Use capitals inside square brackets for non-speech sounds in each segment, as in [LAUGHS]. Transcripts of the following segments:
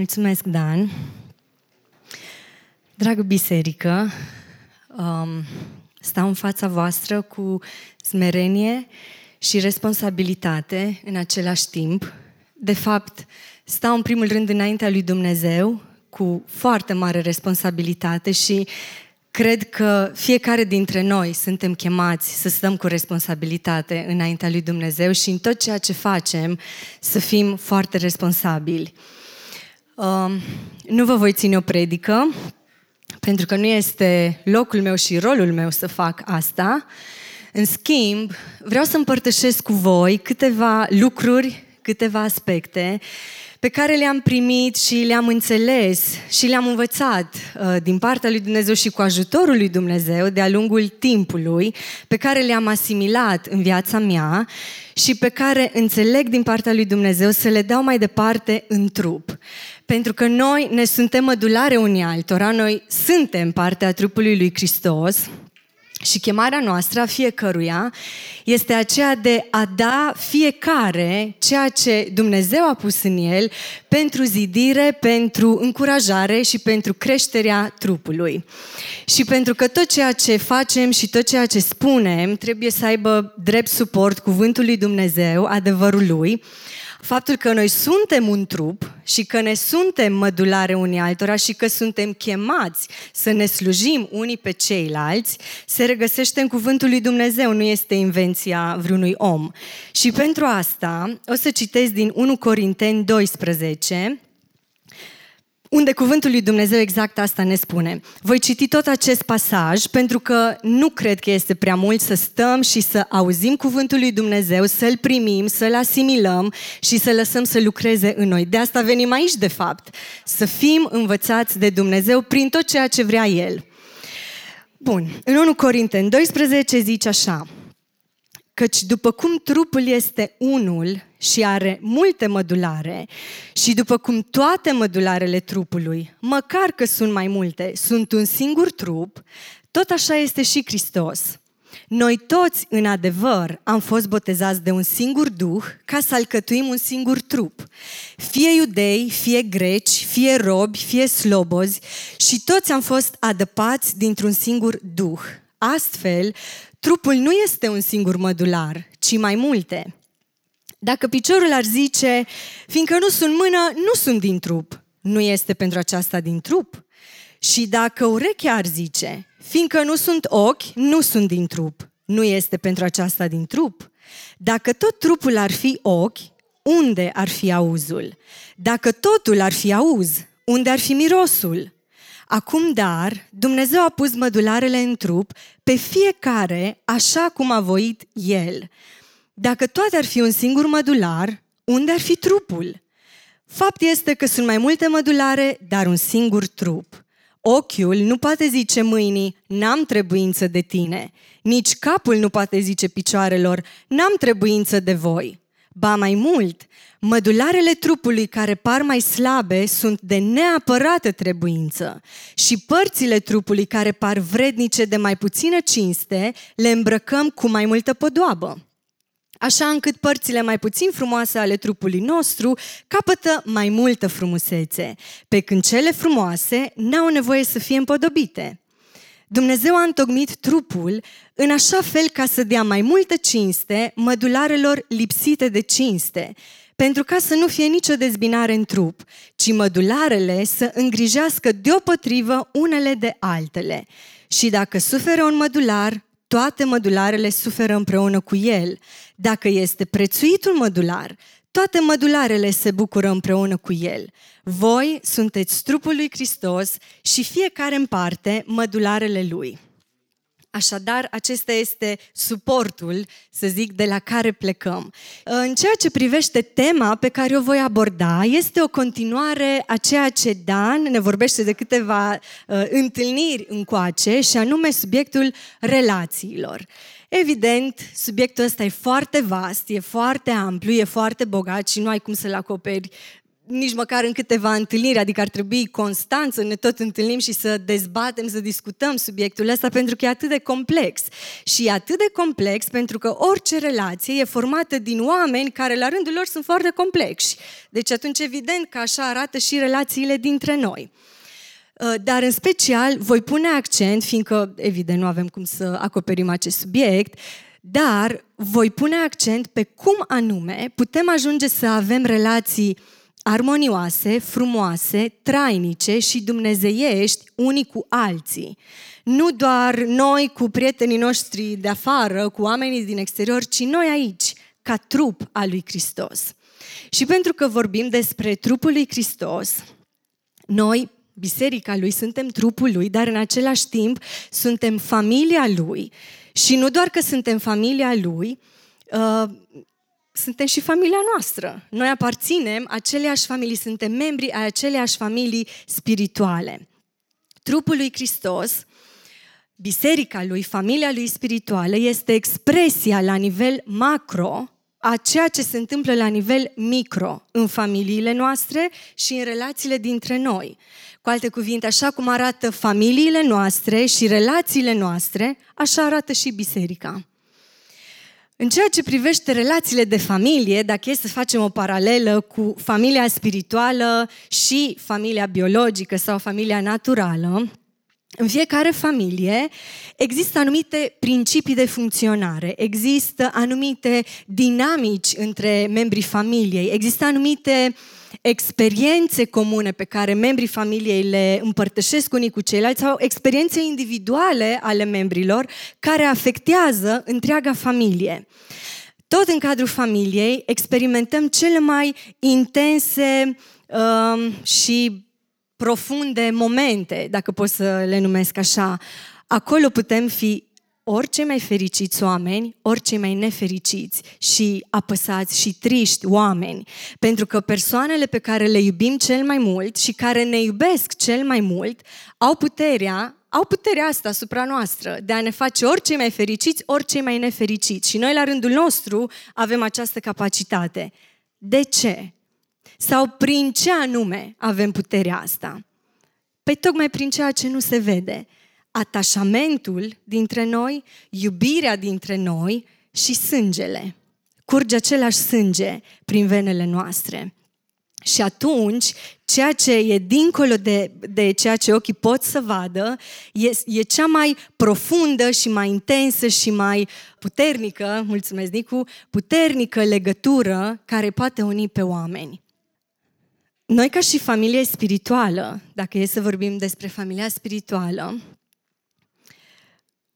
Mulțumesc, Dan. Dragă biserică, um, stau în fața voastră cu smerenie și responsabilitate în același timp. De fapt, stau în primul rând înaintea lui Dumnezeu cu foarte mare responsabilitate și cred că fiecare dintre noi suntem chemați să stăm cu responsabilitate înaintea lui Dumnezeu și în tot ceea ce facem să fim foarte responsabili. Uh, nu vă voi ține o predică, pentru că nu este locul meu și rolul meu să fac asta. În schimb, vreau să împărtășesc cu voi câteva lucruri, câteva aspecte pe care le-am primit și le-am înțeles și le-am învățat uh, din partea lui Dumnezeu și cu ajutorul lui Dumnezeu de-a lungul timpului, pe care le-am asimilat în viața mea și pe care înțeleg din partea lui Dumnezeu să le dau mai departe în trup. Pentru că noi ne suntem mădulare unii altora, noi suntem partea trupului lui Hristos, și chemarea noastră a fiecăruia este aceea de a da fiecare ceea ce Dumnezeu a pus în el pentru zidire, pentru încurajare și pentru creșterea trupului. Și pentru că tot ceea ce facem și tot ceea ce spunem trebuie să aibă drept suport cuvântul lui Dumnezeu, adevărul lui, faptul că noi suntem un trup și că ne suntem mădulare unii altora și că suntem chemați să ne slujim unii pe ceilalți, se regăsește în cuvântul lui Dumnezeu, nu este invenția vreunui om. Și pentru asta o să citesc din 1 Corinteni 12, unde cuvântul lui Dumnezeu exact asta ne spune. Voi citi tot acest pasaj pentru că nu cred că este prea mult să stăm și să auzim cuvântul lui Dumnezeu, să-l primim, să-l asimilăm și să lăsăm să lucreze în noi. De asta venim aici, de fapt, să fim învățați de Dumnezeu prin tot ceea ce vrea El. Bun, în 1 Corinteni 12 zice așa, Căci după cum trupul este unul și are multe mădulare și după cum toate mădularele trupului, măcar că sunt mai multe, sunt un singur trup, tot așa este și Hristos. Noi toți, în adevăr, am fost botezați de un singur duh ca să alcătuim un singur trup. Fie iudei, fie greci, fie robi, fie slobozi și toți am fost adăpați dintr-un singur duh. Astfel, Trupul nu este un singur mădular, ci mai multe. Dacă piciorul ar zice, fiindcă nu sunt mână, nu sunt din trup, nu este pentru aceasta din trup. Și dacă urechea ar zice, fiindcă nu sunt ochi, nu sunt din trup, nu este pentru aceasta din trup. Dacă tot trupul ar fi ochi, unde ar fi auzul? Dacă totul ar fi auz, unde ar fi mirosul? Acum, dar, Dumnezeu a pus mădularele în trup pe fiecare așa cum a voit El. Dacă toate ar fi un singur mădular, unde ar fi trupul? Fapt este că sunt mai multe mădulare, dar un singur trup. Ochiul nu poate zice mâinii, n-am trebuință de tine. Nici capul nu poate zice picioarelor, n-am trebuință de voi. Ba mai mult, Mădularele trupului care par mai slabe sunt de neapărată trebuință și părțile trupului care par vrednice de mai puțină cinste le îmbrăcăm cu mai multă podoabă. Așa încât părțile mai puțin frumoase ale trupului nostru capătă mai multă frumusețe, pe când cele frumoase n-au nevoie să fie împodobite. Dumnezeu a întocmit trupul în așa fel ca să dea mai multă cinste mădularelor lipsite de cinste pentru ca să nu fie nicio dezbinare în trup, ci mădularele să îngrijească deopotrivă unele de altele. Și dacă suferă un mădular, toate mădularele suferă împreună cu el. Dacă este prețuit un mădular, toate mădularele se bucură împreună cu el. Voi sunteți trupul lui Hristos și fiecare în parte mădularele lui. Așadar, acesta este suportul, să zic, de la care plecăm. În ceea ce privește tema pe care o voi aborda, este o continuare a ceea ce Dan ne vorbește de câteva uh, întâlniri încoace, și anume subiectul relațiilor. Evident, subiectul ăsta e foarte vast, e foarte amplu, e foarte bogat și nu ai cum să-l acoperi nici măcar în câteva întâlniri, adică ar trebui constant să ne tot întâlnim și să dezbatem, să discutăm subiectul ăsta, pentru că e atât de complex. Și e atât de complex pentru că orice relație e formată din oameni care la rândul lor sunt foarte complexi. Deci atunci evident că așa arată și relațiile dintre noi. Uh, dar în special voi pune accent, fiindcă evident nu avem cum să acoperim acest subiect, dar voi pune accent pe cum anume putem ajunge să avem relații armonioase, frumoase, trainice și dumnezeiești unii cu alții. Nu doar noi cu prietenii noștri de afară, cu oamenii din exterior, ci noi aici, ca trup al lui Hristos. Și pentru că vorbim despre trupul lui Hristos, noi, biserica lui, suntem trupul lui, dar în același timp suntem familia lui. Și nu doar că suntem familia lui, uh, suntem și familia noastră. Noi aparținem aceleași familii, suntem membri ai aceleași familii spirituale. Trupul lui Hristos, biserica lui, familia lui spirituală, este expresia la nivel macro a ceea ce se întâmplă la nivel micro în familiile noastre și în relațiile dintre noi. Cu alte cuvinte, așa cum arată familiile noastre și relațiile noastre, așa arată și biserica. În ceea ce privește relațiile de familie, dacă e să facem o paralelă cu familia spirituală și familia biologică sau familia naturală, în fiecare familie există anumite principii de funcționare, există anumite dinamici între membrii familiei, există anumite experiențe comune pe care membrii familiei le împărtășesc unii cu ceilalți sau experiențe individuale ale membrilor care afectează întreaga familie. Tot în cadrul familiei experimentăm cele mai intense um, și profunde momente, dacă pot să le numesc așa. Acolo putem fi orice mai fericiți oameni, orice mai nefericiți și apăsați și triști oameni. Pentru că persoanele pe care le iubim cel mai mult și care ne iubesc cel mai mult au puterea au puterea asta asupra noastră de a ne face orice mai fericiți, orice mai nefericiți. Și noi, la rândul nostru, avem această capacitate. De ce? Sau prin ce anume avem puterea asta? Păi tocmai prin ceea ce nu se vede. Atașamentul dintre noi, iubirea dintre noi și sângele. Curge același sânge prin venele noastre. Și atunci, ceea ce e dincolo de, de ceea ce ochii pot să vadă, e, e cea mai profundă și mai intensă și mai puternică, mulțumesc Nicu, puternică legătură care poate uni pe oameni. Noi ca și familie spirituală, dacă e să vorbim despre familia spirituală,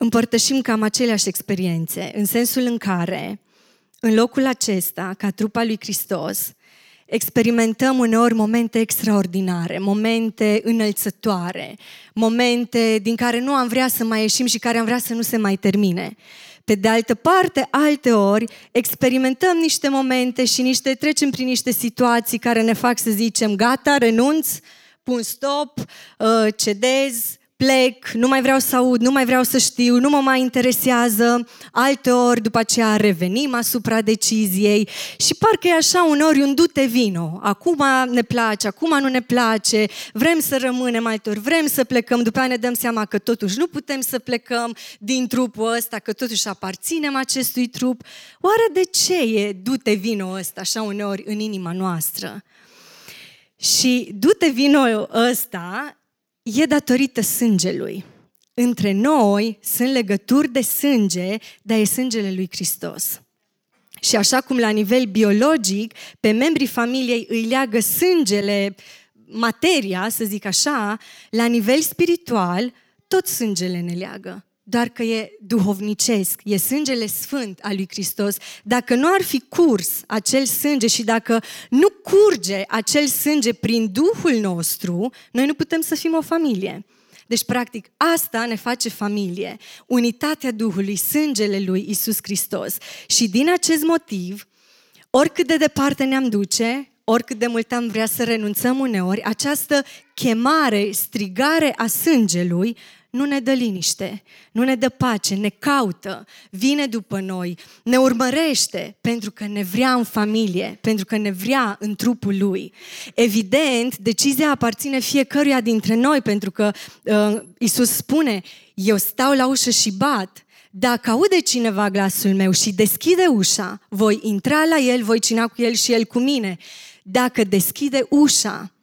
împărtășim cam aceleași experiențe, în sensul în care, în locul acesta, ca trupa lui Hristos, experimentăm uneori momente extraordinare, momente înălțătoare, momente din care nu am vrea să mai ieșim și care am vrea să nu se mai termine. Pe de altă parte, alte ori, experimentăm niște momente și niște trecem prin niște situații care ne fac să zicem gata, renunț, pun stop, uh, cedez, plec, nu mai vreau să aud, nu mai vreau să știu, nu mă mai interesează. Alte ori, după aceea, revenim asupra deciziei și parcă e așa uneori un dute vino. Acum ne place, acum nu ne place, vrem să rămânem altor, vrem să plecăm, după aceea ne dăm seama că totuși nu putem să plecăm din trupul ăsta, că totuși aparținem acestui trup. Oare de ce e dute vino ăsta așa uneori în inima noastră? Și dute vino ăsta e datorită sângelui. Între noi sunt legături de sânge, dar e sângele lui Hristos. Și așa cum la nivel biologic, pe membrii familiei îi leagă sângele, materia, să zic așa, la nivel spiritual, tot sângele ne leagă doar că e duhovnicesc, e sângele sfânt al lui Hristos. Dacă nu ar fi curs acel sânge și dacă nu curge acel sânge prin Duhul nostru, noi nu putem să fim o familie. Deci, practic, asta ne face familie, unitatea Duhului, sângele lui Isus Hristos. Și din acest motiv, oricât de departe ne-am duce, oricât de mult am vrea să renunțăm uneori, această chemare, strigare a sângelui nu ne dă liniște, nu ne dă pace, ne caută, vine după noi, ne urmărește pentru că ne vrea în familie, pentru că ne vrea în trupul lui. Evident, decizia aparține fiecăruia dintre noi, pentru că uh, Isus spune, eu stau la ușă și bat. Dacă aude cineva glasul meu și deschide ușa, voi intra la el, voi cina cu el și el cu mine. Dacă deschide ușa,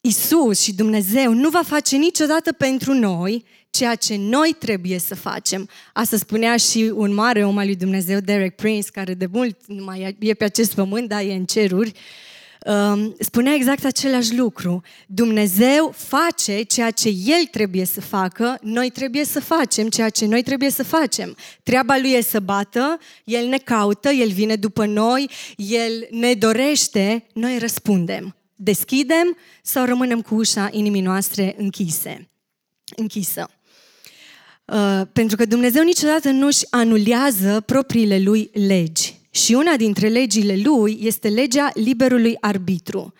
Isus și Dumnezeu nu va face niciodată pentru noi ceea ce noi trebuie să facem. Asta spunea și un mare om al lui Dumnezeu, Derek Prince, care de mult nu mai e pe acest pământ, dar e în ceruri. Um, spunea exact același lucru. Dumnezeu face ceea ce El trebuie să facă, noi trebuie să facem ceea ce noi trebuie să facem. Treaba Lui e să bată, El ne caută, El vine după noi, El ne dorește, noi răspundem deschidem sau rămânem cu ușa inimii noastre închise, închisă. Uh, pentru că Dumnezeu niciodată nu își anulează propriile lui legi. Și una dintre legile lui este legea liberului arbitru.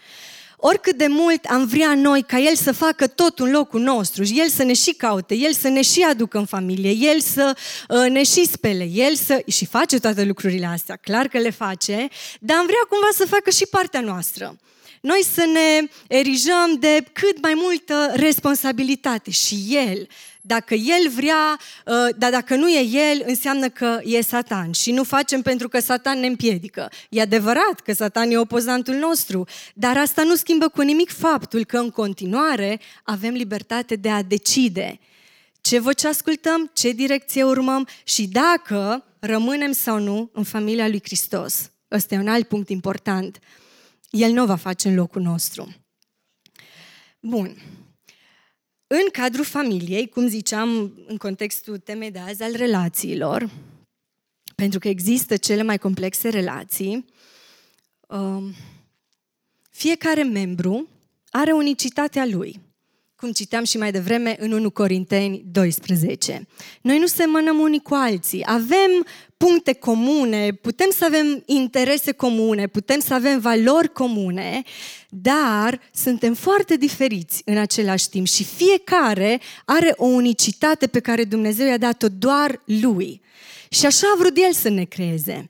Oricât de mult am vrea noi ca El să facă tot în locul nostru, El să ne și caute, El să ne și aducă în familie, El să uh, ne și spele, El să... și face toate lucrurile astea, clar că le face, dar am vrea cumva să facă și partea noastră noi să ne erijăm de cât mai multă responsabilitate. Și El, dacă El vrea, uh, dar dacă nu e El, înseamnă că e Satan. Și nu facem pentru că Satan ne împiedică. E adevărat că Satan e opozantul nostru, dar asta nu schimbă cu nimic faptul că în continuare avem libertate de a decide ce voce ascultăm, ce direcție urmăm și dacă rămânem sau nu în familia lui Hristos. Ăsta e un alt punct important. El nu o va face în locul nostru. Bun. În cadrul familiei, cum ziceam în contextul temei de azi al relațiilor, pentru că există cele mai complexe relații, um, fiecare membru are unicitatea lui cum citeam și mai devreme în 1 Corinteni 12. Noi nu semănăm unii cu alții, avem puncte comune, putem să avem interese comune, putem să avem valori comune, dar suntem foarte diferiți în același timp și fiecare are o unicitate pe care Dumnezeu i-a dat-o doar lui. Și așa a vrut El să ne creeze.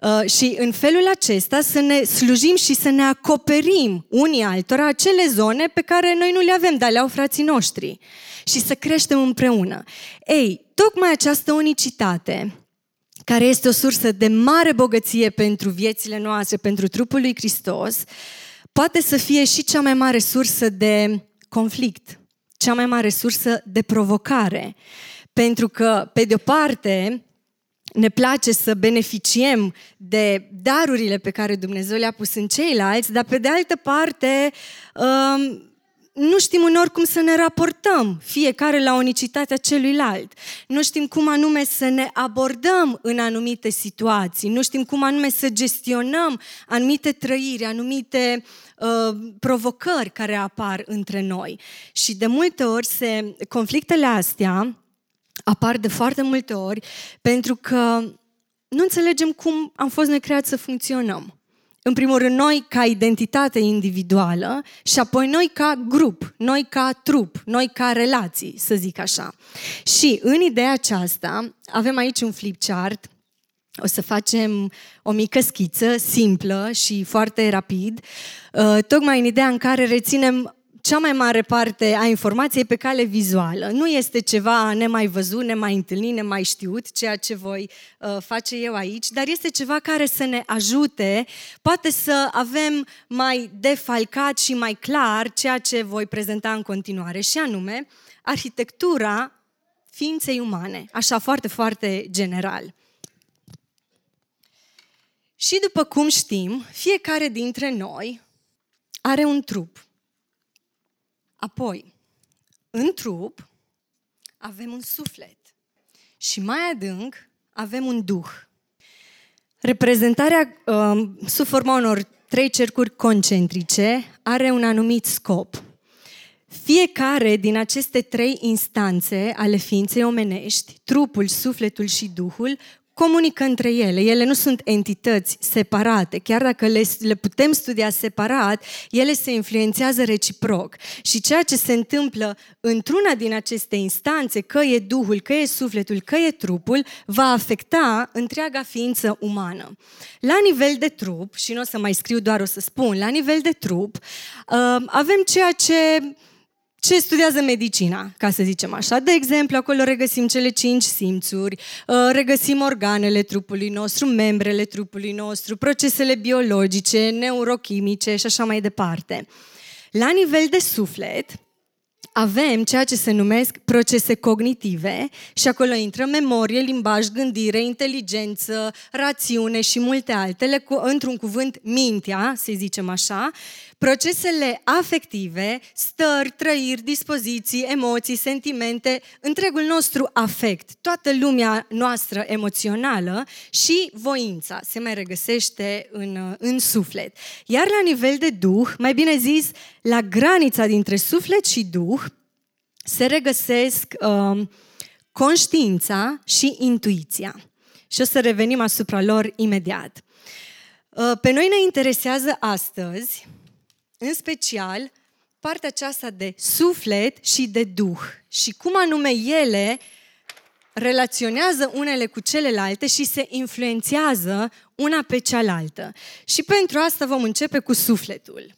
Uh, și în felul acesta să ne slujim și să ne acoperim unii altora acele zone pe care noi nu le avem, dar le au frații noștri. Și să creștem împreună. Ei, tocmai această unicitate, care este o sursă de mare bogăție pentru viețile noastre, pentru trupul lui Hristos, poate să fie și cea mai mare sursă de conflict, cea mai mare sursă de provocare. Pentru că, pe de o parte, ne place să beneficiem de darurile pe care Dumnezeu le-a pus în ceilalți, dar pe de altă parte um, nu știm unor cum să ne raportăm fiecare la unicitatea celuilalt. Nu știm cum anume să ne abordăm în anumite situații. Nu știm cum anume să gestionăm anumite trăiri, anumite uh, provocări care apar între noi. Și de multe ori se, conflictele astea apar de foarte multe ori pentru că nu înțelegem cum am fost noi creați să funcționăm. În primul rând, noi ca identitate individuală și apoi noi ca grup, noi ca trup, noi ca relații, să zic așa. Și în ideea aceasta avem aici un flipchart o să facem o mică schiță simplă și foarte rapid, uh, tocmai în ideea în care reținem cea mai mare parte a informației pe cale vizuală. Nu este ceva nemai văzut, nemai întâlnit, nemai știut, ceea ce voi uh, face eu aici, dar este ceva care să ne ajute, poate să avem mai defalcat și mai clar ceea ce voi prezenta în continuare, și anume arhitectura ființei umane, așa foarte, foarte general. Și după cum știm, fiecare dintre noi are un trup Apoi, în trup avem un suflet și mai adânc avem un duh. Reprezentarea um, sub forma unor trei cercuri concentrice are un anumit scop. Fiecare din aceste trei instanțe ale ființei omenești, trupul, sufletul și duhul, comunică între ele. Ele nu sunt entități separate. Chiar dacă le, le putem studia separat, ele se influențează reciproc. Și ceea ce se întâmplă într-una din aceste instanțe, că e Duhul, că e sufletul, că e trupul, va afecta întreaga ființă umană. La nivel de trup, și nu o să mai scriu doar o să spun, la nivel de trup, uh, avem ceea ce ce studiază medicina, ca să zicem așa. De exemplu, acolo regăsim cele cinci simțuri, uh, regăsim organele trupului nostru, membrele trupului nostru, procesele biologice, neurochimice și așa mai departe. La nivel de suflet, avem ceea ce se numesc procese cognitive și acolo intră memorie, limbaj, gândire, inteligență, rațiune și multe altele, cu, într-un cuvânt mintea, să zicem așa, procesele afective, stări, trăiri, dispoziții, emoții, sentimente, întregul nostru afect, toată lumea noastră emoțională și voința se mai regăsește în, în suflet. Iar la nivel de duh, mai bine zis, la granița dintre suflet și duh, se regăsesc uh, conștiința și intuiția. Și o să revenim asupra lor imediat. Uh, pe noi ne interesează astăzi în special partea aceasta de suflet și de duh și cum anume ele relaționează unele cu celelalte și se influențează una pe cealaltă. Și pentru asta vom începe cu sufletul.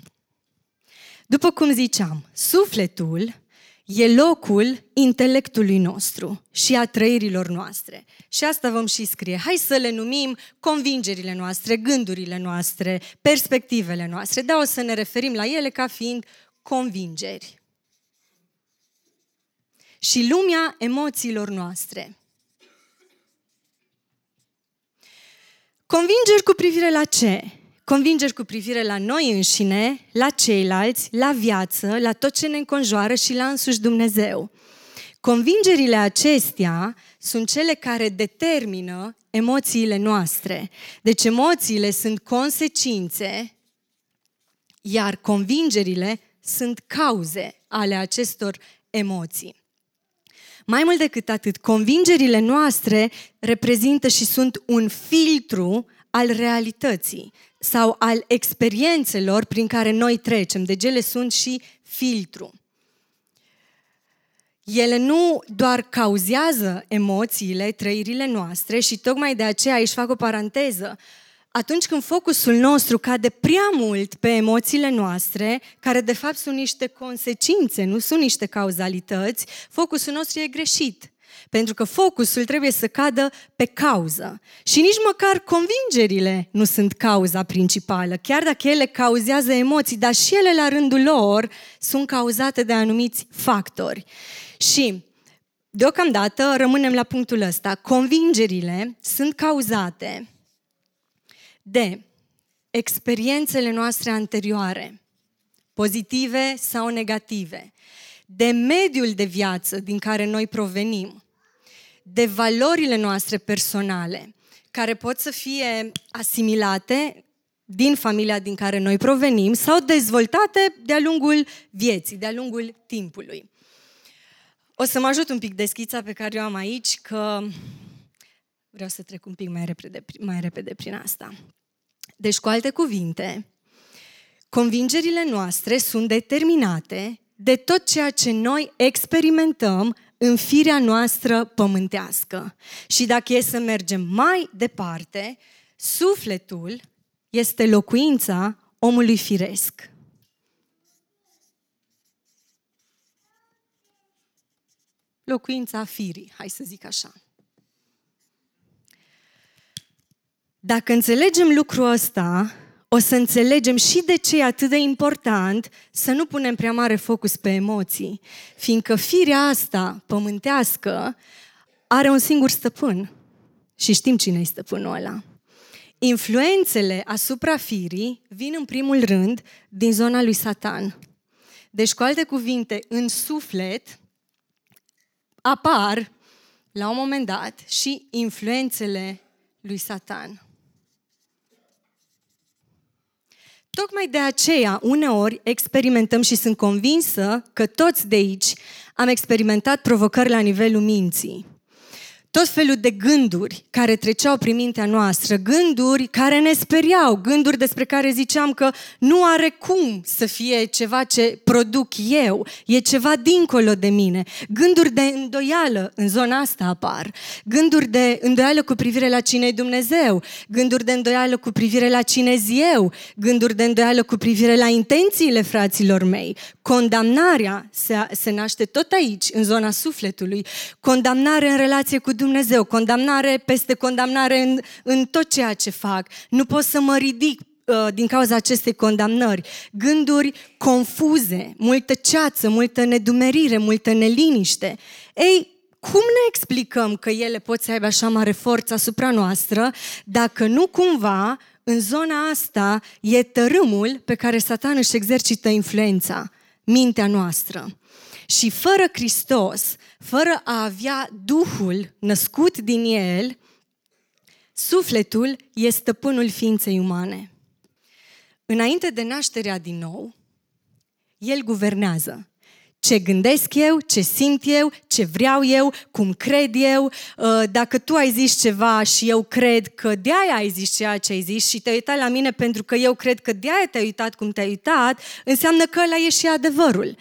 După cum ziceam, sufletul e locul intelectului nostru și a trăirilor noastre. Și asta vom și scrie. Hai să le numim convingerile noastre, gândurile noastre, perspectivele noastre. Da, o să ne referim la ele ca fiind convingeri. Și lumea emoțiilor noastre. Convingeri cu privire la ce? Convingeri cu privire la noi înșine, la ceilalți, la viață, la tot ce ne înconjoară și la însuși Dumnezeu. Convingerile acestea sunt cele care determină emoțiile noastre. Deci emoțiile sunt consecințe, iar convingerile sunt cauze ale acestor emoții. Mai mult decât atât, convingerile noastre reprezintă și sunt un filtru al realității sau al experiențelor prin care noi trecem. Deci ele sunt și filtru. Ele nu doar cauzează emoțiile, trăirile noastre și tocmai de aceea aici fac o paranteză. Atunci când focusul nostru cade prea mult pe emoțiile noastre, care de fapt sunt niște consecințe, nu sunt niște cauzalități, focusul nostru e greșit. Pentru că focusul trebuie să cadă pe cauză. Și nici măcar convingerile nu sunt cauza principală, chiar dacă ele cauzează emoții, dar și ele la rândul lor sunt cauzate de anumiți factori. Și deocamdată rămânem la punctul ăsta. Convingerile sunt cauzate de experiențele noastre anterioare, pozitive sau negative, de mediul de viață din care noi provenim, de valorile noastre personale, care pot să fie asimilate din familia din care noi provenim sau dezvoltate de-a lungul vieții, de-a lungul timpului. O să mă ajut un pic de schița pe care o am aici, că vreau să trec un pic mai repede, mai repede prin asta. Deci, cu alte cuvinte, convingerile noastre sunt determinate de tot ceea ce noi experimentăm în firea noastră pământească. Și dacă e să mergem mai departe, sufletul este locuința omului firesc. Locuința firii, hai să zic așa. Dacă înțelegem lucrul ăsta, o să înțelegem și de ce e atât de important să nu punem prea mare focus pe emoții, fiindcă firea asta pământească are un singur stăpân și știm cine e stăpânul ăla. Influențele asupra firii vin în primul rând din zona lui Satan. Deci, cu alte cuvinte, în suflet apar, la un moment dat, și influențele lui Satan. Tocmai de aceea, uneori, experimentăm și sunt convinsă că toți de aici am experimentat provocări la nivelul minții. Tot felul de gânduri care treceau prin mintea noastră, gânduri care ne speriau, gânduri despre care ziceam că nu are cum să fie ceva ce produc eu, e ceva dincolo de mine. Gânduri de îndoială în zona asta apar, gânduri de îndoială cu privire la cine e Dumnezeu, gânduri de îndoială cu privire la cine eu, gânduri de îndoială cu privire la intențiile fraților mei. Condamnarea se, se naște tot aici, în zona sufletului, condamnare în relație cu Dumnezeu, condamnare peste condamnare în, în tot ceea ce fac. Nu pot să mă ridic uh, din cauza acestei condamnări. Gânduri confuze, multă ceață, multă nedumerire, multă neliniște. Ei, cum ne explicăm că ele pot să aibă așa mare forță asupra noastră dacă nu cumva în zona asta e tărâmul pe care Satan își exercită influența, mintea noastră. Și fără Hristos, fără a avea Duhul născut din El, sufletul este stăpânul ființei umane. Înainte de nașterea din nou, El guvernează ce gândesc eu, ce simt eu, ce vreau eu, cum cred eu. Uh, dacă tu ai zis ceva și eu cred că de-aia ai zis ceea ce ai zis și te-ai uitat la mine pentru că eu cred că de-aia te-ai uitat cum te-ai uitat, înseamnă că ăla e și adevărul.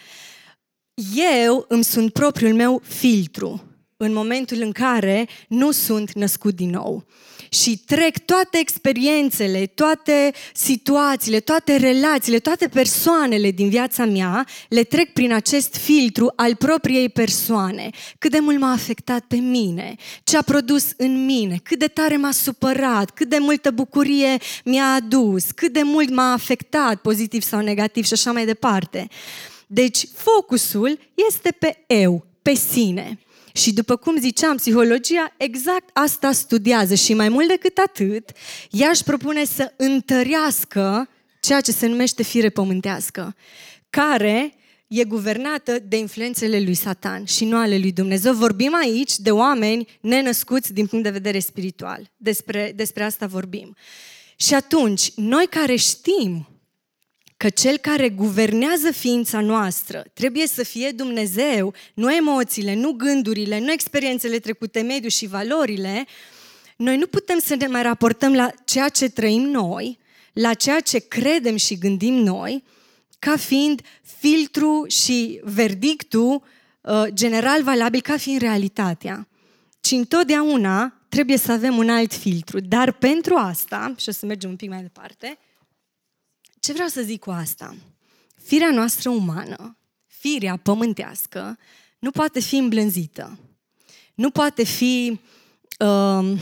Eu îmi sunt propriul meu filtru în momentul în care nu sunt născut din nou și trec toate experiențele, toate situațiile, toate relațiile, toate persoanele din viața mea, le trec prin acest filtru al propriei persoane. Cât de mult m-a afectat pe mine, ce a produs în mine, cât de tare m-a supărat, cât de multă bucurie mi-a adus, cât de mult m-a afectat, pozitiv sau negativ și așa mai departe. Deci, focusul este pe eu, pe sine. Și după cum ziceam, psihologia exact asta studiază și mai mult decât atât, ea își propune să întărească ceea ce se numește fire pământească, care e guvernată de influențele lui Satan și nu ale lui Dumnezeu. Vorbim aici de oameni nenăscuți din punct de vedere spiritual. Despre, despre asta vorbim. Și atunci, noi care știm că cel care guvernează ființa noastră trebuie să fie Dumnezeu, nu emoțiile, nu gândurile, nu experiențele trecute, mediu și valorile, noi nu putem să ne mai raportăm la ceea ce trăim noi, la ceea ce credem și gândim noi, ca fiind filtru și verdictul uh, general valabil ca fiind realitatea. Ci întotdeauna trebuie să avem un alt filtru. Dar pentru asta, și o să mergem un pic mai departe, ce vreau să zic cu asta? Firea noastră umană, firea pământească, nu poate fi îmblânzită. Nu poate fi, uh,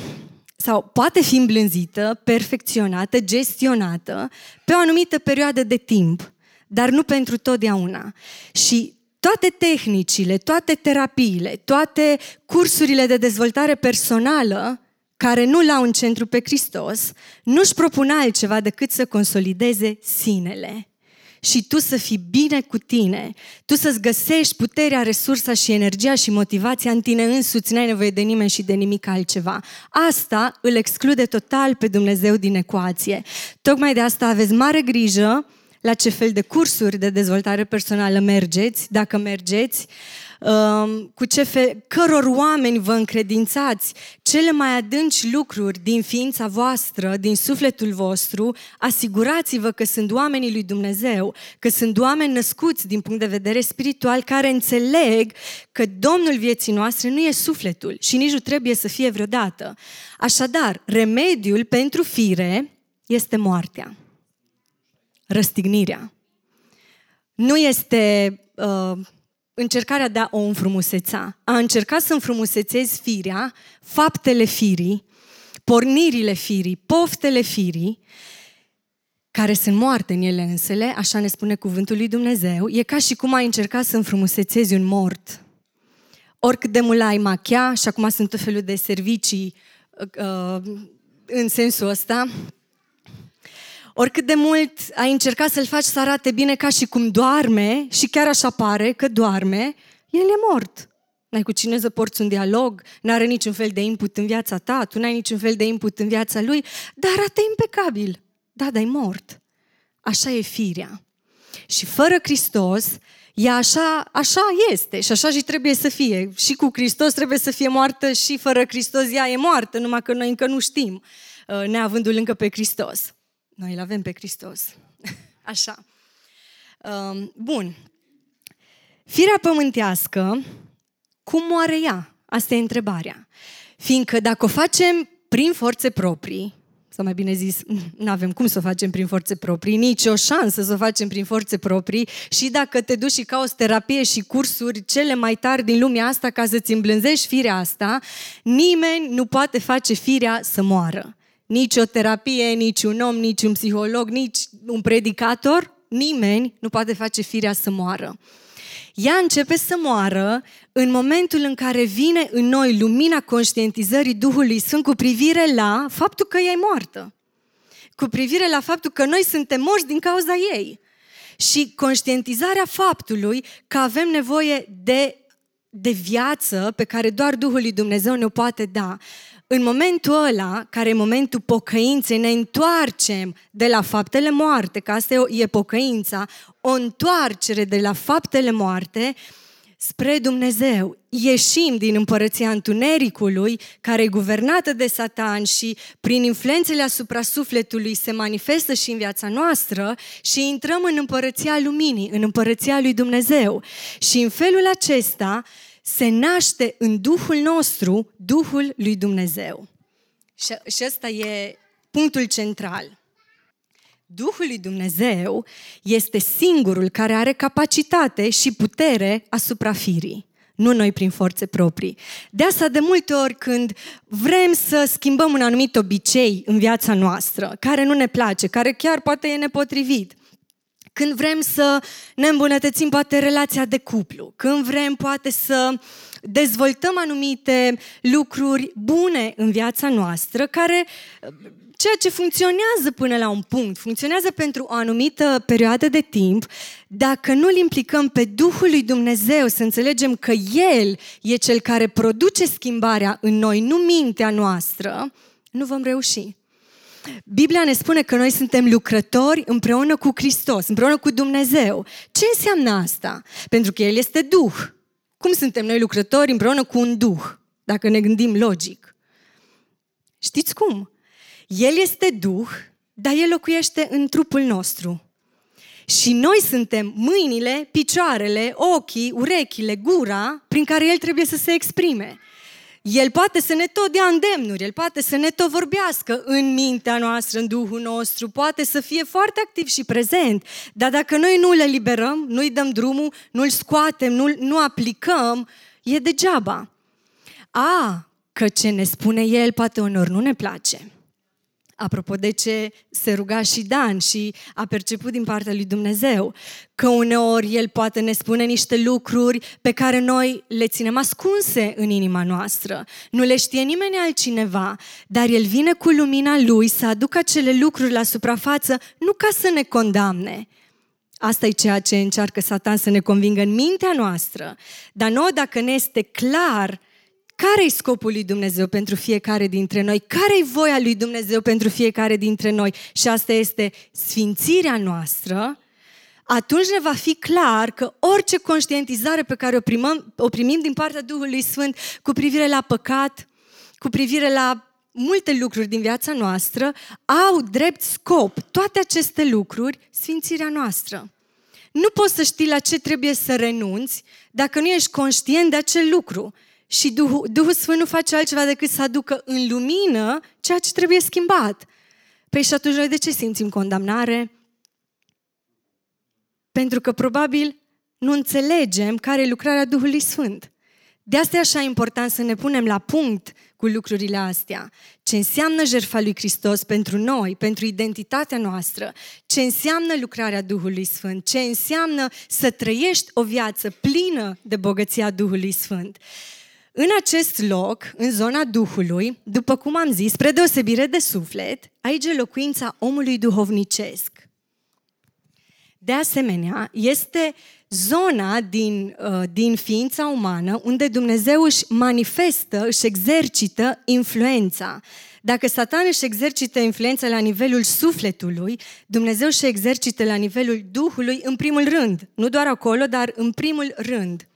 sau poate fi îmblânzită, perfecționată, gestionată pe o anumită perioadă de timp, dar nu pentru totdeauna. Și toate tehnicile, toate terapiile, toate cursurile de dezvoltare personală care nu l-au în centru pe Hristos, nu-și propun altceva decât să consolideze sinele. Și tu să fii bine cu tine, tu să-ți găsești puterea, resursa și energia și motivația în tine însuți, n-ai nevoie de nimeni și de nimic altceva. Asta îl exclude total pe Dumnezeu din ecuație. Tocmai de asta aveți mare grijă la ce fel de cursuri de dezvoltare personală mergeți, dacă mergeți, Um, cu ce fel, căror oameni vă încredințați cele mai adânci lucruri din ființa voastră, din sufletul vostru, asigurați-vă că sunt oamenii lui Dumnezeu, că sunt oameni născuți din punct de vedere spiritual, care înțeleg că Domnul vieții noastre nu e sufletul și nici nu trebuie să fie vreodată. Așadar, remediul pentru fire este moartea, răstignirea. Nu este uh, încercarea de a o înfrumuseța, a încerca să înfrumusețezi firea, faptele firii, pornirile firii, poftele firii, care sunt moarte în ele însele, așa ne spune cuvântul lui Dumnezeu, e ca și cum ai încerca să înfrumusețezi un mort. Oricât de mult ai machia, și acum sunt tot felul de servicii uh, în sensul ăsta, Oricât de mult ai încercat să-l faci să arate bine ca și cum doarme, și chiar așa pare că doarme, el e mort. N-ai cu cine să porți un dialog, n-are niciun fel de input în viața ta, tu n-ai niciun fel de input în viața lui, dar arată impecabil. Da, dar e mort. Așa e firea. Și fără Hristos, ea așa, așa este și așa și trebuie să fie. Și cu Hristos trebuie să fie moartă și fără Hristos ea e moartă, numai că noi încă nu știm, uh, neavându-L încă pe Hristos. Noi îl avem pe Hristos. [LAUGHS] Așa. Um, bun. Firea pământească, cum moare ea? Asta e întrebarea. Fiindcă dacă o facem prin forțe proprii, sau mai bine zis, [LAUGHS] nu avem cum să o facem prin forțe proprii, nici o șansă să o facem prin forțe proprii și dacă te duci și cauți terapie și cursuri cele mai tari din lumea asta ca să-ți îmblânzești firea asta, nimeni nu poate face firea să moară. Nici o terapie, nici un om, nici un psiholog, nici un predicator, nimeni nu poate face firea să moară ea începe să moară în momentul în care vine în noi lumina conștientizării Duhului Sfânt cu privire la faptul că ea e moartă. Cu privire la faptul că noi suntem morți din cauza ei. Și conștientizarea faptului că avem nevoie de, de viață pe care doar Duhul lui Dumnezeu ne poate da în momentul ăla, care e momentul pocăinței, ne întoarcem de la faptele moarte, că asta e pocăința, o întoarcere de la faptele moarte spre Dumnezeu. Ieșim din împărăția întunericului, care e guvernată de Satan și prin influențele asupra sufletului se manifestă și în viața noastră și intrăm în împărăția luminii, în împărăția lui Dumnezeu. Și în felul acesta, se naște în Duhul nostru Duhul lui Dumnezeu. Și, și ăsta e punctul central. Duhul lui Dumnezeu este singurul care are capacitate și putere asupra firii nu noi prin forțe proprii. De asta, de multe ori, când vrem să schimbăm un anumit obicei în viața noastră, care nu ne place, care chiar poate e nepotrivit, când vrem să ne îmbunătățim poate relația de cuplu, când vrem poate să dezvoltăm anumite lucruri bune în viața noastră, care ceea ce funcționează până la un punct, funcționează pentru o anumită perioadă de timp, dacă nu-L implicăm pe Duhul lui Dumnezeu, să înțelegem că El e Cel care produce schimbarea în noi, nu mintea noastră, nu vom reuși. Biblia ne spune că noi suntem lucrători împreună cu Hristos, împreună cu Dumnezeu. Ce înseamnă asta? Pentru că El este Duh. Cum suntem noi lucrători împreună cu un Duh, dacă ne gândim logic? Știți cum? El este Duh, dar El locuiește în trupul nostru. Și noi suntem mâinile, picioarele, ochii, urechile, gura prin care El trebuie să se exprime. El poate să ne tot dea îndemnuri, El poate să ne tot vorbească în mintea noastră, în Duhul nostru, poate să fie foarte activ și prezent, dar dacă noi nu le liberăm, nu-i dăm drumul, nu-l scoatem, nu, nu aplicăm, e degeaba. A, că ce ne spune El poate onor nu ne place apropo de ce se ruga și Dan și a perceput din partea lui Dumnezeu, că uneori El poate ne spune niște lucruri pe care noi le ținem ascunse în inima noastră. Nu le știe nimeni altcineva, dar El vine cu lumina Lui să aducă acele lucruri la suprafață, nu ca să ne condamne, Asta e ceea ce încearcă Satan să ne convingă în mintea noastră. Dar noi, dacă ne este clar care e scopul lui Dumnezeu pentru fiecare dintre noi? Care e voia lui Dumnezeu pentru fiecare dintre noi? Și asta este sfințirea noastră. Atunci ne va fi clar că orice conștientizare pe care o, primăm, o primim din partea Duhului Sfânt cu privire la păcat, cu privire la multe lucruri din viața noastră, au drept scop toate aceste lucruri sfințirea noastră. Nu poți să știi la ce trebuie să renunți dacă nu ești conștient de acel lucru. Și Duhul, Duhul Sfânt nu face altceva decât să aducă în lumină ceea ce trebuie schimbat. Păi și atunci noi de ce simțim condamnare? Pentru că probabil nu înțelegem care e lucrarea Duhului Sfânt. De asta e așa important să ne punem la punct cu lucrurile astea. Ce înseamnă jertfa lui Hristos pentru noi, pentru identitatea noastră, ce înseamnă lucrarea Duhului Sfânt, ce înseamnă să trăiești o viață plină de bogăția Duhului Sfânt. În acest loc, în zona Duhului, după cum am zis, spre deosebire de suflet, aici e locuința omului duhovnicesc. de asemenea, este zona din, uh, din ființa umană unde Dumnezeu își manifestă, își exercită influența. Dacă Satan își exercită influența la nivelul sufletului, Dumnezeu își exercită la nivelul Duhului în primul rând. Nu doar acolo, dar în primul rând.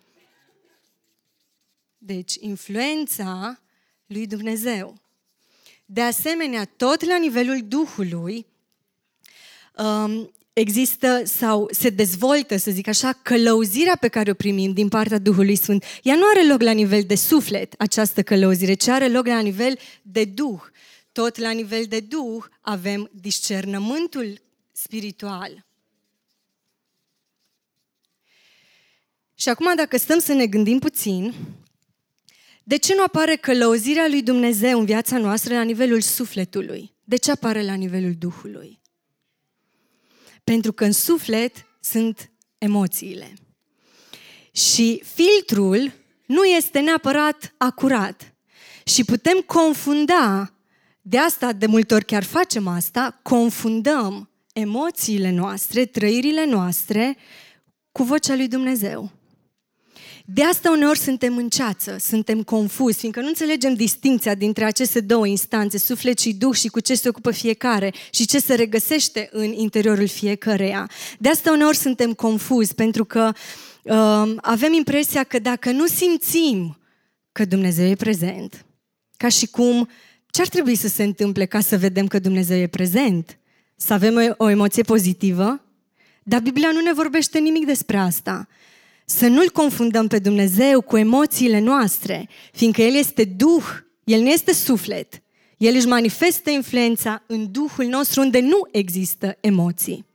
Deci, influența lui Dumnezeu. De asemenea, tot la nivelul Duhului, um, există sau se dezvoltă, să zic așa, călăuzirea pe care o primim din partea Duhului Sfânt. Ea nu are loc la nivel de suflet, această călăuzire, ci are loc la nivel de Duh. Tot la nivel de Duh avem discernământul spiritual. Și acum, dacă stăm să ne gândim puțin, de ce nu apare călăuzirea lui Dumnezeu în viața noastră la nivelul sufletului? De ce apare la nivelul Duhului? Pentru că în suflet sunt emoțiile. Și filtrul nu este neapărat acurat. Și putem confunda, de asta de multe ori chiar facem asta, confundăm emoțiile noastre, trăirile noastre cu vocea lui Dumnezeu. De asta uneori suntem în ceață, suntem confuzi, fiindcă nu înțelegem distinția dintre aceste două instanțe, suflet și duh și cu ce se ocupă fiecare și ce se regăsește în interiorul fiecăreia. De asta uneori suntem confuzi, pentru că uh, avem impresia că dacă nu simțim că Dumnezeu e prezent, ca și cum ce ar trebui să se întâmple ca să vedem că Dumnezeu e prezent? Să avem o, o emoție pozitivă? Dar Biblia nu ne vorbește nimic despre asta. Să nu-L confundăm pe Dumnezeu cu emoțiile noastre, fiindcă El este Duh, El nu este suflet. El își manifestă influența în Duhul nostru unde nu există emoții.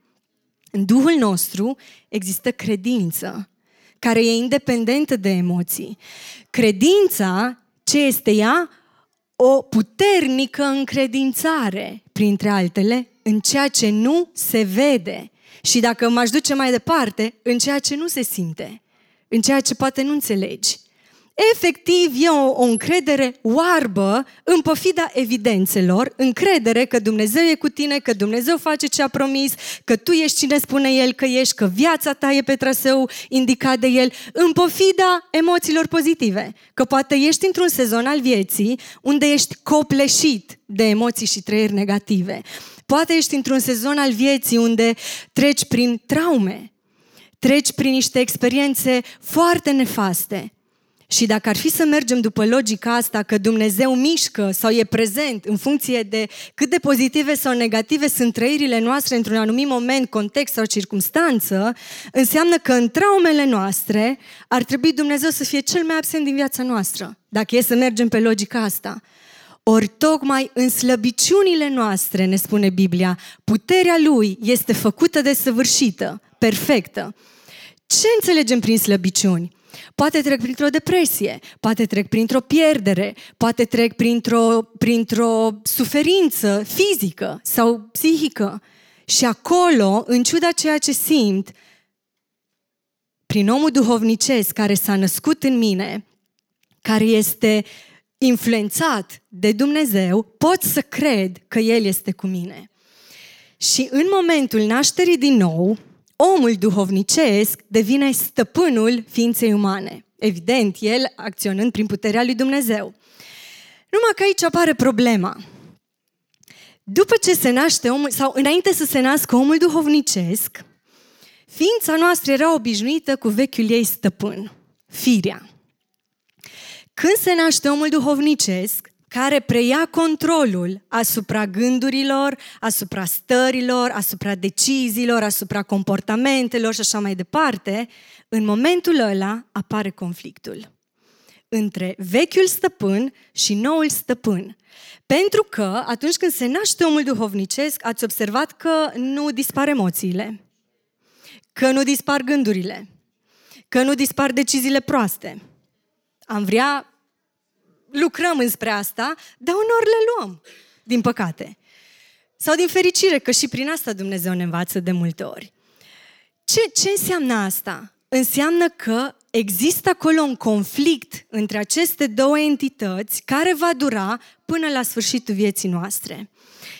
În Duhul nostru există credință, care e independentă de emoții. Credința, ce este ea? O puternică încredințare, printre altele, în ceea ce nu se vede. Și dacă m-aș duce mai departe, în ceea ce nu se simte, în ceea ce poate nu înțelegi. Efectiv, e o, o încredere oarbă în pofida evidențelor, încredere că Dumnezeu e cu tine, că Dumnezeu face ce a promis, că tu ești cine spune El că ești, că viața ta e pe traseu indicat de El, în pofida emoțiilor pozitive. Că poate ești într-un sezon al vieții unde ești copleșit de emoții și trăiri negative. Poate ești într-un sezon al vieții unde treci prin traume, treci prin niște experiențe foarte nefaste. Și dacă ar fi să mergem după logica asta că Dumnezeu mișcă sau e prezent în funcție de cât de pozitive sau negative sunt trăirile noastre într-un anumit moment, context sau circunstanță, înseamnă că în traumele noastre ar trebui Dumnezeu să fie cel mai absent din viața noastră, dacă e să mergem pe logica asta. Ori tocmai în slăbiciunile noastre, ne spune Biblia, puterea Lui este făcută de săvârșită, perfectă. Ce înțelegem prin slăbiciuni? Poate trec printr-o depresie, poate trec printr-o pierdere, poate trec printr-o, printr-o suferință fizică sau psihică. Și acolo, în ciuda ceea ce simt, prin omul duhovnicesc care s-a născut în mine, care este influențat de Dumnezeu, pot să cred că El este cu mine. Și în momentul nașterii din nou, omul duhovnicesc devine stăpânul ființei umane. Evident, el acționând prin puterea lui Dumnezeu. Numai că aici apare problema. După ce se naște omul, sau înainte să se nască omul duhovnicesc, ființa noastră era obișnuită cu vechiul ei stăpân, firea. Când se naște omul duhovnicesc, care preia controlul asupra gândurilor, asupra stărilor, asupra deciziilor, asupra comportamentelor și așa mai departe, în momentul ăla apare conflictul între vechiul stăpân și noul stăpân. Pentru că atunci când se naște omul duhovnicesc, ați observat că nu dispar emoțiile, că nu dispar gândurile, că nu dispar deciziile proaste. Am vrea lucrăm înspre asta, dar uneori le luăm, din păcate. Sau din fericire, că și prin asta Dumnezeu ne învață de multe ori. Ce, ce înseamnă asta? Înseamnă că există acolo un conflict între aceste două entități care va dura până la sfârșitul vieții noastre.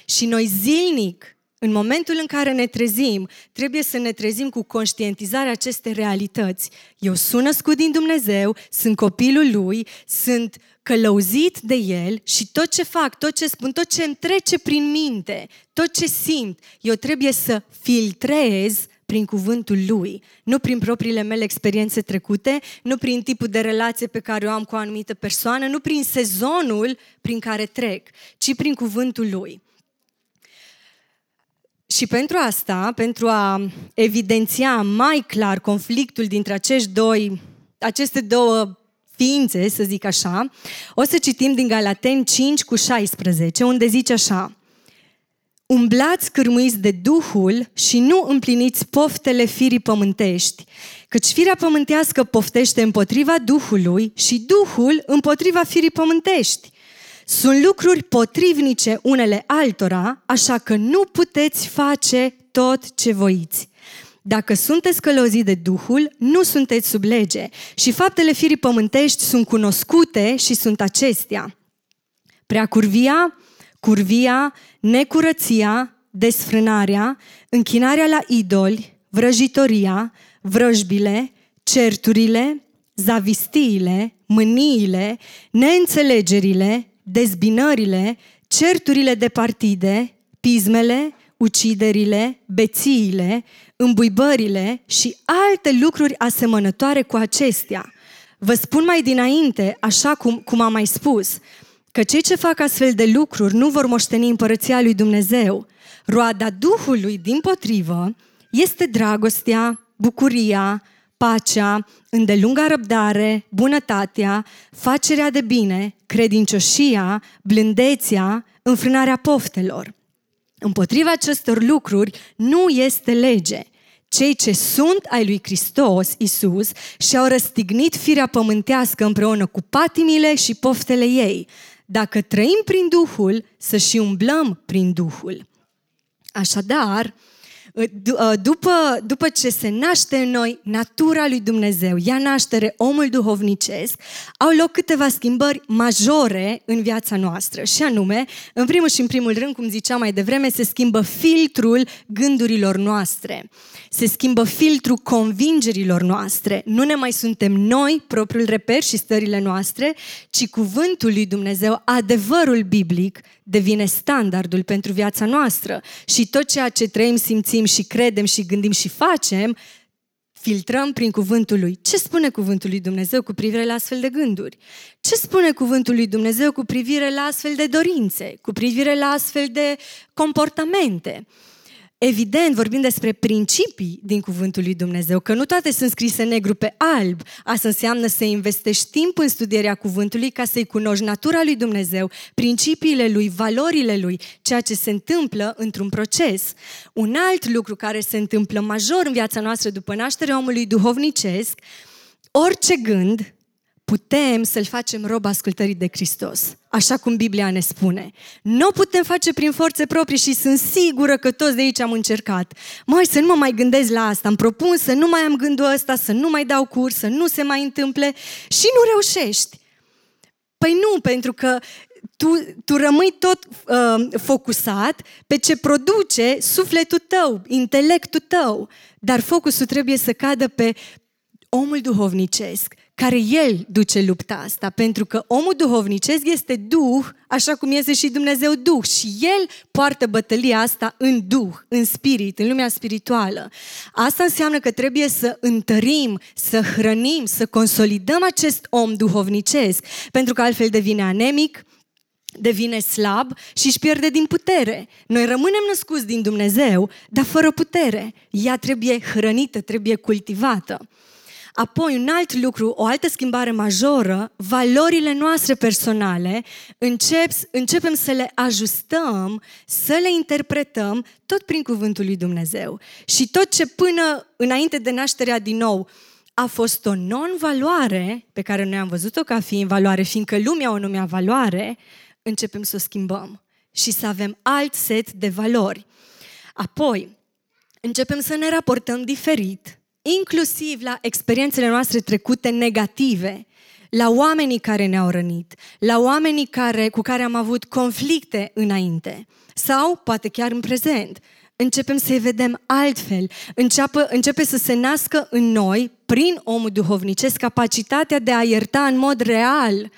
Și noi zilnic în momentul în care ne trezim, trebuie să ne trezim cu conștientizarea acestei realități. Eu sunt născut din Dumnezeu, sunt copilul Lui, sunt călăuzit de El și tot ce fac, tot ce spun, tot ce îmi trece prin minte, tot ce simt, eu trebuie să filtrez prin cuvântul Lui, nu prin propriile mele experiențe trecute, nu prin tipul de relație pe care o am cu o anumită persoană, nu prin sezonul prin care trec, ci prin cuvântul Lui. Și pentru asta, pentru a evidenția mai clar conflictul dintre acești doi, aceste două ființe, să zic așa, o să citim din Galaten 5 cu 16, unde zice așa, Umblați cârmuiți de Duhul și nu împliniți poftele firii pământești, căci firea pământească poftește împotriva Duhului și Duhul împotriva firii pământești. Sunt lucruri potrivnice unele altora, așa că nu puteți face tot ce voiți. Dacă sunteți călăuziți de Duhul, nu sunteți sub lege și faptele firii pământești sunt cunoscute și sunt acestea. Prea curvia, curvia, necurăția, desfrânarea, închinarea la idoli, vrăjitoria, vrăjbile, certurile, zavistiile, mâniile, neînțelegerile, dezbinările, certurile de partide, pismele, uciderile, bețiile, îmbuibările și alte lucruri asemănătoare cu acestea. Vă spun mai dinainte, așa cum, cum am mai spus, că cei ce fac astfel de lucruri nu vor moșteni împărăția lui Dumnezeu. Roada Duhului, din potrivă, este dragostea, bucuria, pacea, îndelunga răbdare, bunătatea, facerea de bine, credincioșia, blândețea, înfrânarea poftelor. Împotriva acestor lucruri nu este lege. Cei ce sunt ai lui Hristos, Isus, și-au răstignit firea pământească împreună cu patimile și poftele ei. Dacă trăim prin Duhul, să și umblăm prin Duhul. Așadar, Ă, după, după ce se naște în noi natura lui Dumnezeu, ia naștere omul duhovnicesc, au loc câteva schimbări majore în viața noastră. Și anume, în primul și în primul rând, cum ziceam mai devreme, se schimbă filtrul gândurilor noastre. Se schimbă filtrul convingerilor noastre. Nu ne mai suntem noi, propriul reper și stările noastre, ci cuvântul lui Dumnezeu, adevărul biblic, devine standardul pentru viața noastră. Și tot ceea ce trăim, simțim și credem și gândim și facem, filtrăm prin cuvântul lui. Ce spune cuvântul lui Dumnezeu cu privire la astfel de gânduri? Ce spune cuvântul lui Dumnezeu cu privire la astfel de dorințe, cu privire la astfel de comportamente? Evident, vorbim despre principii din Cuvântul lui Dumnezeu, că nu toate sunt scrise negru pe alb. Asta înseamnă să investești timp în studierea Cuvântului ca să-i cunoști natura lui Dumnezeu, principiile lui, valorile lui, ceea ce se întâmplă într-un proces. Un alt lucru care se întâmplă major în viața noastră după nașterea omului duhovnicesc, orice gând, putem să-L facem rob ascultării de Hristos, așa cum Biblia ne spune. Nu o putem face prin forțe proprii și sunt sigură că toți de aici am încercat. Mai să nu mă mai gândesc la asta, îmi propun să nu mai am gândul ăsta, să nu mai dau curs, să nu se mai întâmple și nu reușești. Păi nu, pentru că tu, tu rămâi tot uh, focusat pe ce produce sufletul tău, intelectul tău, dar focusul trebuie să cadă pe omul duhovnicesc, care el duce lupta asta, pentru că omul duhovnicesc este Duh, așa cum este și Dumnezeu Duh și el poartă bătălia asta în Duh, în spirit, în lumea spirituală. Asta înseamnă că trebuie să întărim, să hrănim, să consolidăm acest om duhovnicesc, pentru că altfel devine anemic, devine slab și își pierde din putere. Noi rămânem născuți din Dumnezeu, dar fără putere. Ea trebuie hrănită, trebuie cultivată. Apoi, un alt lucru, o altă schimbare majoră, valorile noastre personale, încep, începem să le ajustăm, să le interpretăm tot prin cuvântul lui Dumnezeu. Și tot ce până înainte de nașterea din nou a fost o non-valoare, pe care noi am văzut-o ca fiind valoare, fiindcă lumea o numea valoare, începem să o schimbăm și să avem alt set de valori. Apoi, începem să ne raportăm diferit inclusiv la experiențele noastre trecute negative, la oamenii care ne-au rănit, la oamenii care, cu care am avut conflicte înainte sau, poate chiar în prezent, începem să-i vedem altfel. Înceapă, începe să se nască în noi, prin omul duhovnicesc, capacitatea de a ierta în mod real,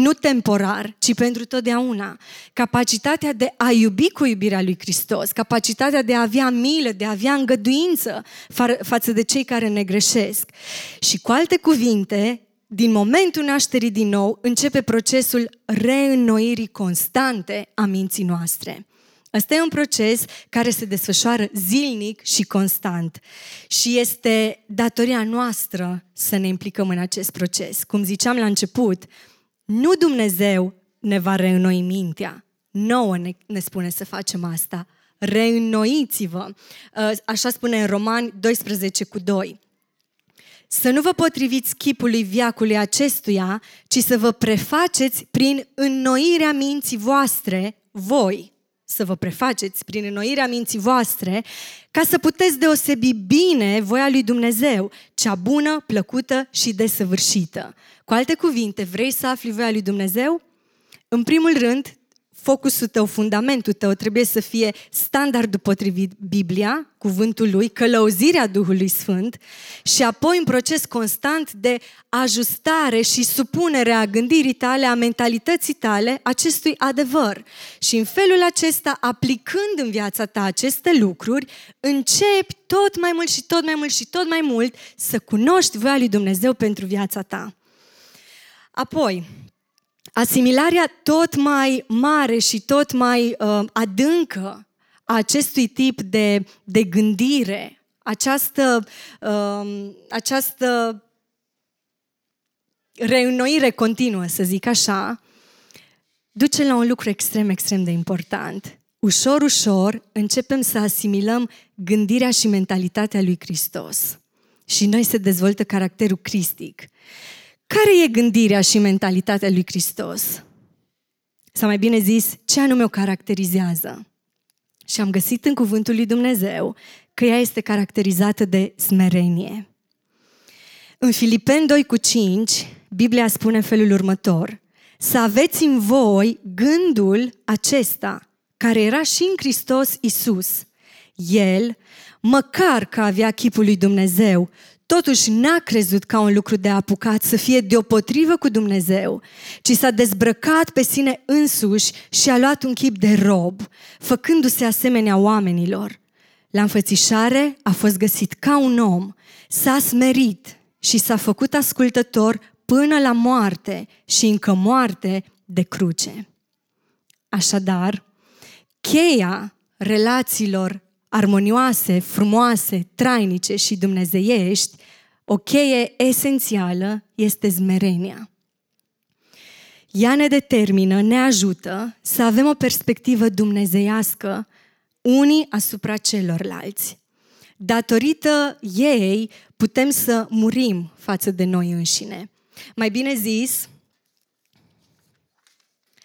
nu temporar, ci pentru totdeauna. Capacitatea de a iubi cu iubirea lui Hristos, capacitatea de a avea milă, de a avea îngăduință fa- față de cei care ne greșesc. Și cu alte cuvinte, din momentul nașterii din nou, începe procesul reînnoirii constante a minții noastre. Ăsta e un proces care se desfășoară zilnic și constant. Și este datoria noastră să ne implicăm în acest proces. Cum ziceam la început, nu Dumnezeu ne va reînnoi mintea. Nouă ne, ne spune să facem asta. Reînnoiți-vă. Ă, așa spune în Romani 12 cu 2. Să nu vă potriviți chipului viacului acestuia, ci să vă prefaceți prin înnoirea minții voastre, voi, să vă prefaceți prin înnoirea minții voastre, ca să puteți deosebi bine voia lui Dumnezeu, cea bună, plăcută și desăvârșită. Cu alte cuvinte, vrei să afli voia lui Dumnezeu? În primul rând, focusul tău, fundamentul tău trebuie să fie standardul potrivit Biblia, cuvântul lui, călăuzirea Duhului Sfânt și apoi un proces constant de ajustare și supunere a gândirii tale, a mentalității tale acestui adevăr. Și în felul acesta, aplicând în viața ta aceste lucruri, începi tot mai mult și tot mai mult și tot mai mult să cunoști voia lui Dumnezeu pentru viața ta. Apoi, asimilarea tot mai mare și tot mai uh, adâncă a acestui tip de, de gândire, această, uh, această reînnoire continuă, să zic așa, duce la un lucru extrem, extrem de important. Ușor, ușor începem să asimilăm gândirea și mentalitatea lui Hristos. Și noi se dezvoltă caracterul cristic. Care e gândirea și mentalitatea lui Hristos? Sau mai bine zis, ce anume o caracterizează? Și am găsit în cuvântul lui Dumnezeu că ea este caracterizată de smerenie. În Filipeni 2 cu 5, Biblia spune în felul următor, să aveți în voi gândul acesta, care era și în Hristos Isus. El, măcar că avea chipul lui Dumnezeu, totuși n-a crezut ca un lucru de apucat să fie deopotrivă cu Dumnezeu, ci s-a dezbrăcat pe sine însuși și a luat un chip de rob, făcându-se asemenea oamenilor. La înfățișare a fost găsit ca un om, s-a smerit și s-a făcut ascultător până la moarte și încă moarte de cruce. Așadar, cheia relațiilor armonioase, frumoase, trainice și dumnezeiești, o cheie esențială este zmerenia. Ea ne determină, ne ajută să avem o perspectivă dumnezeiască unii asupra celorlalți. Datorită ei putem să murim față de noi înșine. Mai bine zis,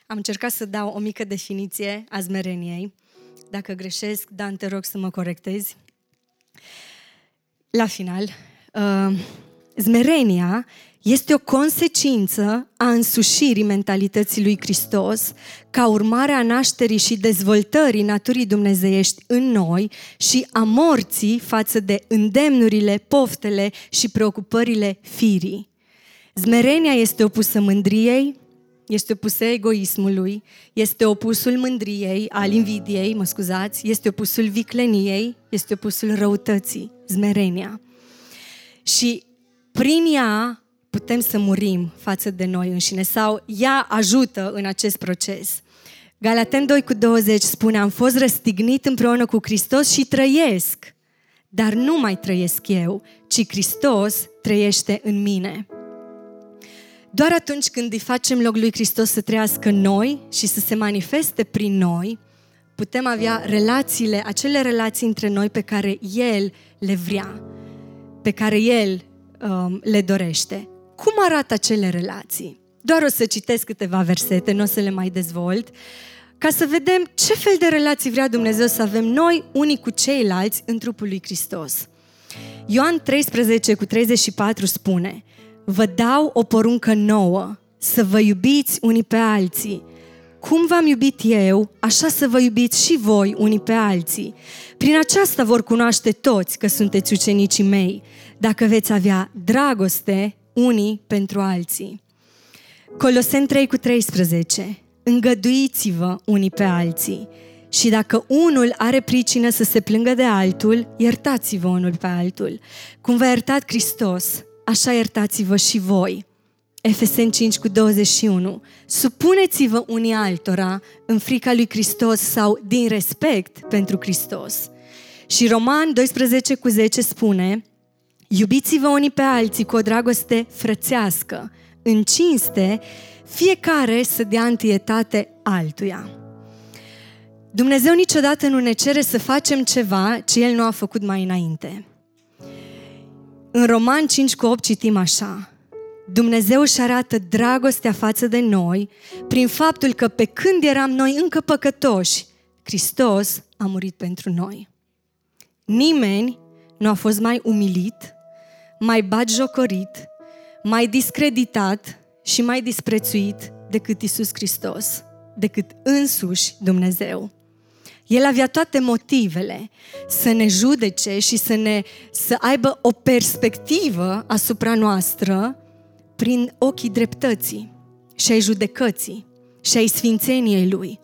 am încercat să dau o mică definiție a zmereniei. Dacă greșesc, Dan, te rog să mă corectezi. La final, uh, zmerenia este o consecință a însușirii mentalității lui Hristos ca urmare a nașterii și dezvoltării naturii dumnezeiești în noi și a morții față de îndemnurile, poftele și preocupările firii. Zmerenia este opusă mândriei, este opusă egoismului, este opusul mândriei, al invidiei, mă scuzați, este opusul vicleniei, este opusul răutății, zmerenia. Și prin ea putem să murim față de noi înșine sau ea ajută în acest proces. Galaten 2 cu 20 spune, am fost răstignit împreună cu Hristos și trăiesc, dar nu mai trăiesc eu, ci Hristos trăiește în mine. Doar atunci când îi facem loc lui Hristos să trăiască noi și să se manifeste prin noi, putem avea relațiile, acele relații între noi pe care El le vrea, pe care El um, le dorește. Cum arată acele relații? Doar o să citesc câteva versete, nu o să le mai dezvolt, ca să vedem ce fel de relații vrea Dumnezeu să avem noi unii cu ceilalți în trupul lui Hristos. Ioan 13 cu 34 spune Vă dau o poruncă nouă, să vă iubiți unii pe alții. Cum v-am iubit eu, așa să vă iubiți și voi unii pe alții. Prin aceasta vor cunoaște toți că sunteți ucenicii mei, dacă veți avea dragoste unii pentru alții. Colosen 3 cu 13. Îngăduiți-vă unii pe alții. Și dacă unul are pricină să se plângă de altul, iertați-vă unul pe altul. Cum v-a iertat Hristos, așa iertați-vă și voi. Efeseni 5 cu 21. Supuneți-vă unii altora în frica lui Hristos sau din respect pentru Hristos. Și Roman 12 cu 10 spune, Iubiți-vă unii pe alții cu o dragoste frățească, în cinste, fiecare să dea întâietate altuia. Dumnezeu niciodată nu ne cere să facem ceva ce El nu a făcut mai înainte. În Roman 5 cu 8 citim așa, Dumnezeu își arată dragostea față de noi prin faptul că pe când eram noi încă păcătoși, Hristos a murit pentru noi. Nimeni nu a fost mai umilit, mai batjocorit, mai discreditat și mai disprețuit decât Isus Hristos, decât însuși Dumnezeu. El avea toate motivele să ne judece și să, ne, să aibă o perspectivă asupra noastră prin ochii dreptății și ai judecății și ai sfințeniei Lui.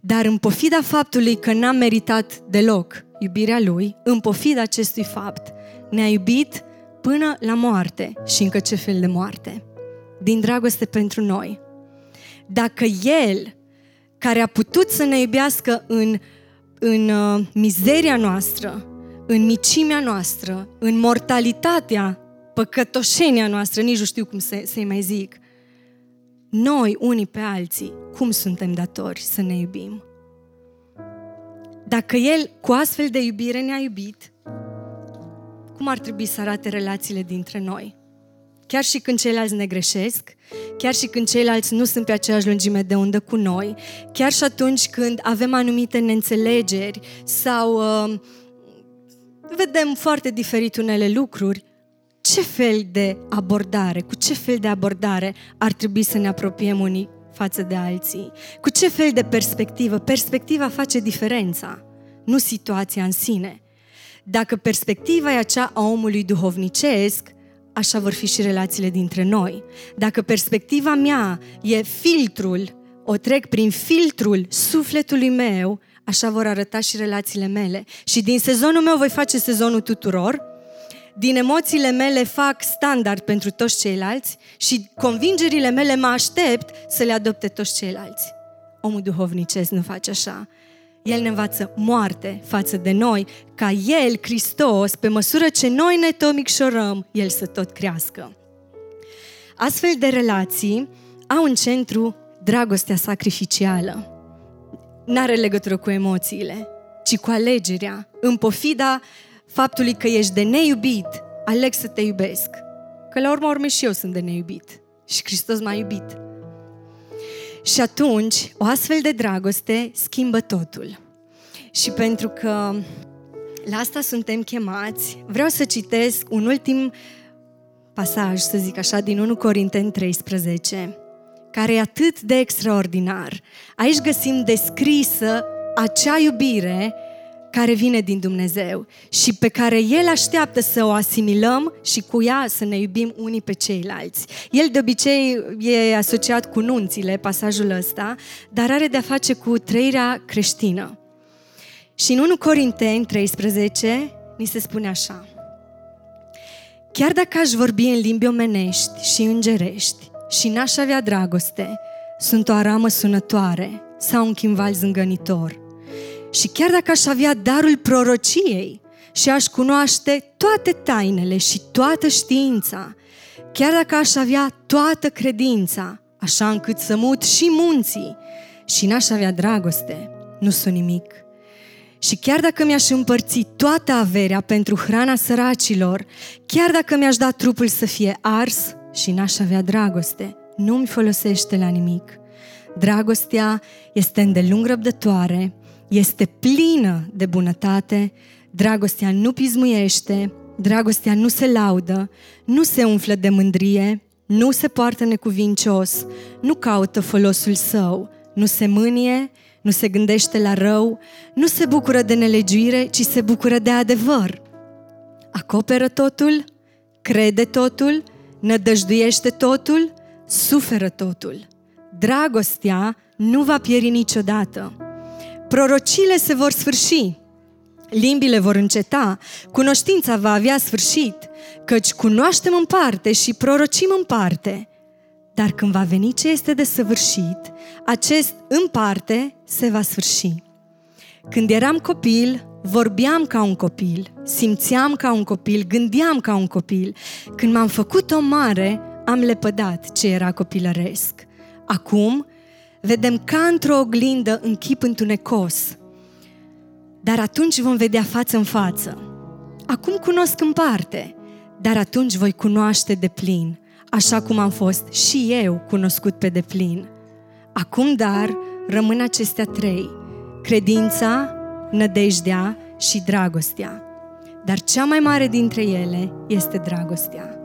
Dar în pofida faptului că n-am meritat deloc iubirea Lui, în pofida acestui fapt, ne-a iubit până la moarte și încă ce fel de moarte. Din dragoste pentru noi. Dacă El, care a putut să ne iubească în, în uh, mizeria noastră, în micimea noastră, în mortalitatea păcătoșenia noastră, nici nu știu cum să, să-i mai zic, noi, unii pe alții, cum suntem datori să ne iubim? Dacă El cu astfel de iubire ne-a iubit, cum ar trebui să arate relațiile dintre noi? Chiar și când ceilalți ne greșesc, chiar și când ceilalți nu sunt pe aceeași lungime de undă cu noi, chiar și atunci când avem anumite neînțelegeri sau uh, vedem foarte diferit unele lucruri, ce fel de abordare, cu ce fel de abordare ar trebui să ne apropiem unii față de alții? Cu ce fel de perspectivă? Perspectiva face diferența, nu situația în sine. Dacă perspectiva e acea a omului duhovnicesc, așa vor fi și relațiile dintre noi. Dacă perspectiva mea e filtrul, o trec prin filtrul sufletului meu, așa vor arăta și relațiile mele. Și din sezonul meu voi face sezonul tuturor, din emoțiile mele fac standard pentru toți ceilalți și convingerile mele mă aștept să le adopte toți ceilalți. Omul duhovnicesc nu face așa. El ne învață moarte față de noi, ca El, Hristos, pe măsură ce noi ne tot micșorăm, El să tot crească. Astfel de relații au în centru dragostea sacrificială. N-are legătură cu emoțiile, ci cu alegerea, în pofida faptului că ești de neiubit, aleg să te iubesc. Că la urmă urme și eu sunt de neiubit. Și Hristos m-a iubit. Și atunci, o astfel de dragoste schimbă totul. Și pentru că la asta suntem chemați, vreau să citesc un ultim pasaj, să zic așa, din 1 Corinteni 13, care e atât de extraordinar. Aici găsim descrisă acea iubire care vine din Dumnezeu și pe care El așteaptă să o asimilăm și cu ea să ne iubim unii pe ceilalți. El de obicei e asociat cu nunțile, pasajul ăsta, dar are de-a face cu trăirea creștină. Și în 1 Corinteni 13 ni se spune așa. Chiar dacă aș vorbi în limbi omenești și îngerești și n-aș avea dragoste, sunt o aramă sunătoare sau un chimval zângănitor – și chiar dacă aș avea darul prorociei și aș cunoaște toate tainele și toată știința, chiar dacă aș avea toată credința, așa încât să mut și munții și n-aș avea dragoste, nu sunt nimic. Și chiar dacă mi-aș împărți toată averea pentru hrana săracilor, chiar dacă mi-aș da trupul să fie ars și n-aș avea dragoste, nu-mi folosește la nimic. Dragostea este îndelung răbdătoare, este plină de bunătate, dragostea nu pismuiește, dragostea nu se laudă, nu se umflă de mândrie, nu se poartă necuvincios, nu caută folosul său, nu se mânie, nu se gândește la rău, nu se bucură de nelegiuire, ci se bucură de adevăr. Acoperă totul, crede totul, nădăjduiește totul, suferă totul. Dragostea nu va pieri niciodată. Prorocile se vor sfârși, limbile vor înceta, cunoștința va avea sfârșit, căci cunoaștem în parte și prorocim în parte. Dar când va veni ce este de săvârșit, acest în parte se va sfârși. Când eram copil, vorbeam ca un copil, simțeam ca un copil, gândeam ca un copil. Când m-am făcut o mare, am lepădat ce era copilăresc. Acum, vedem ca într-o oglindă în chip întunecos. Dar atunci vom vedea față în față. Acum cunosc în parte, dar atunci voi cunoaște de plin, așa cum am fost și eu cunoscut pe deplin. Acum, dar, rămân acestea trei, credința, nădejdea și dragostea. Dar cea mai mare dintre ele este dragostea.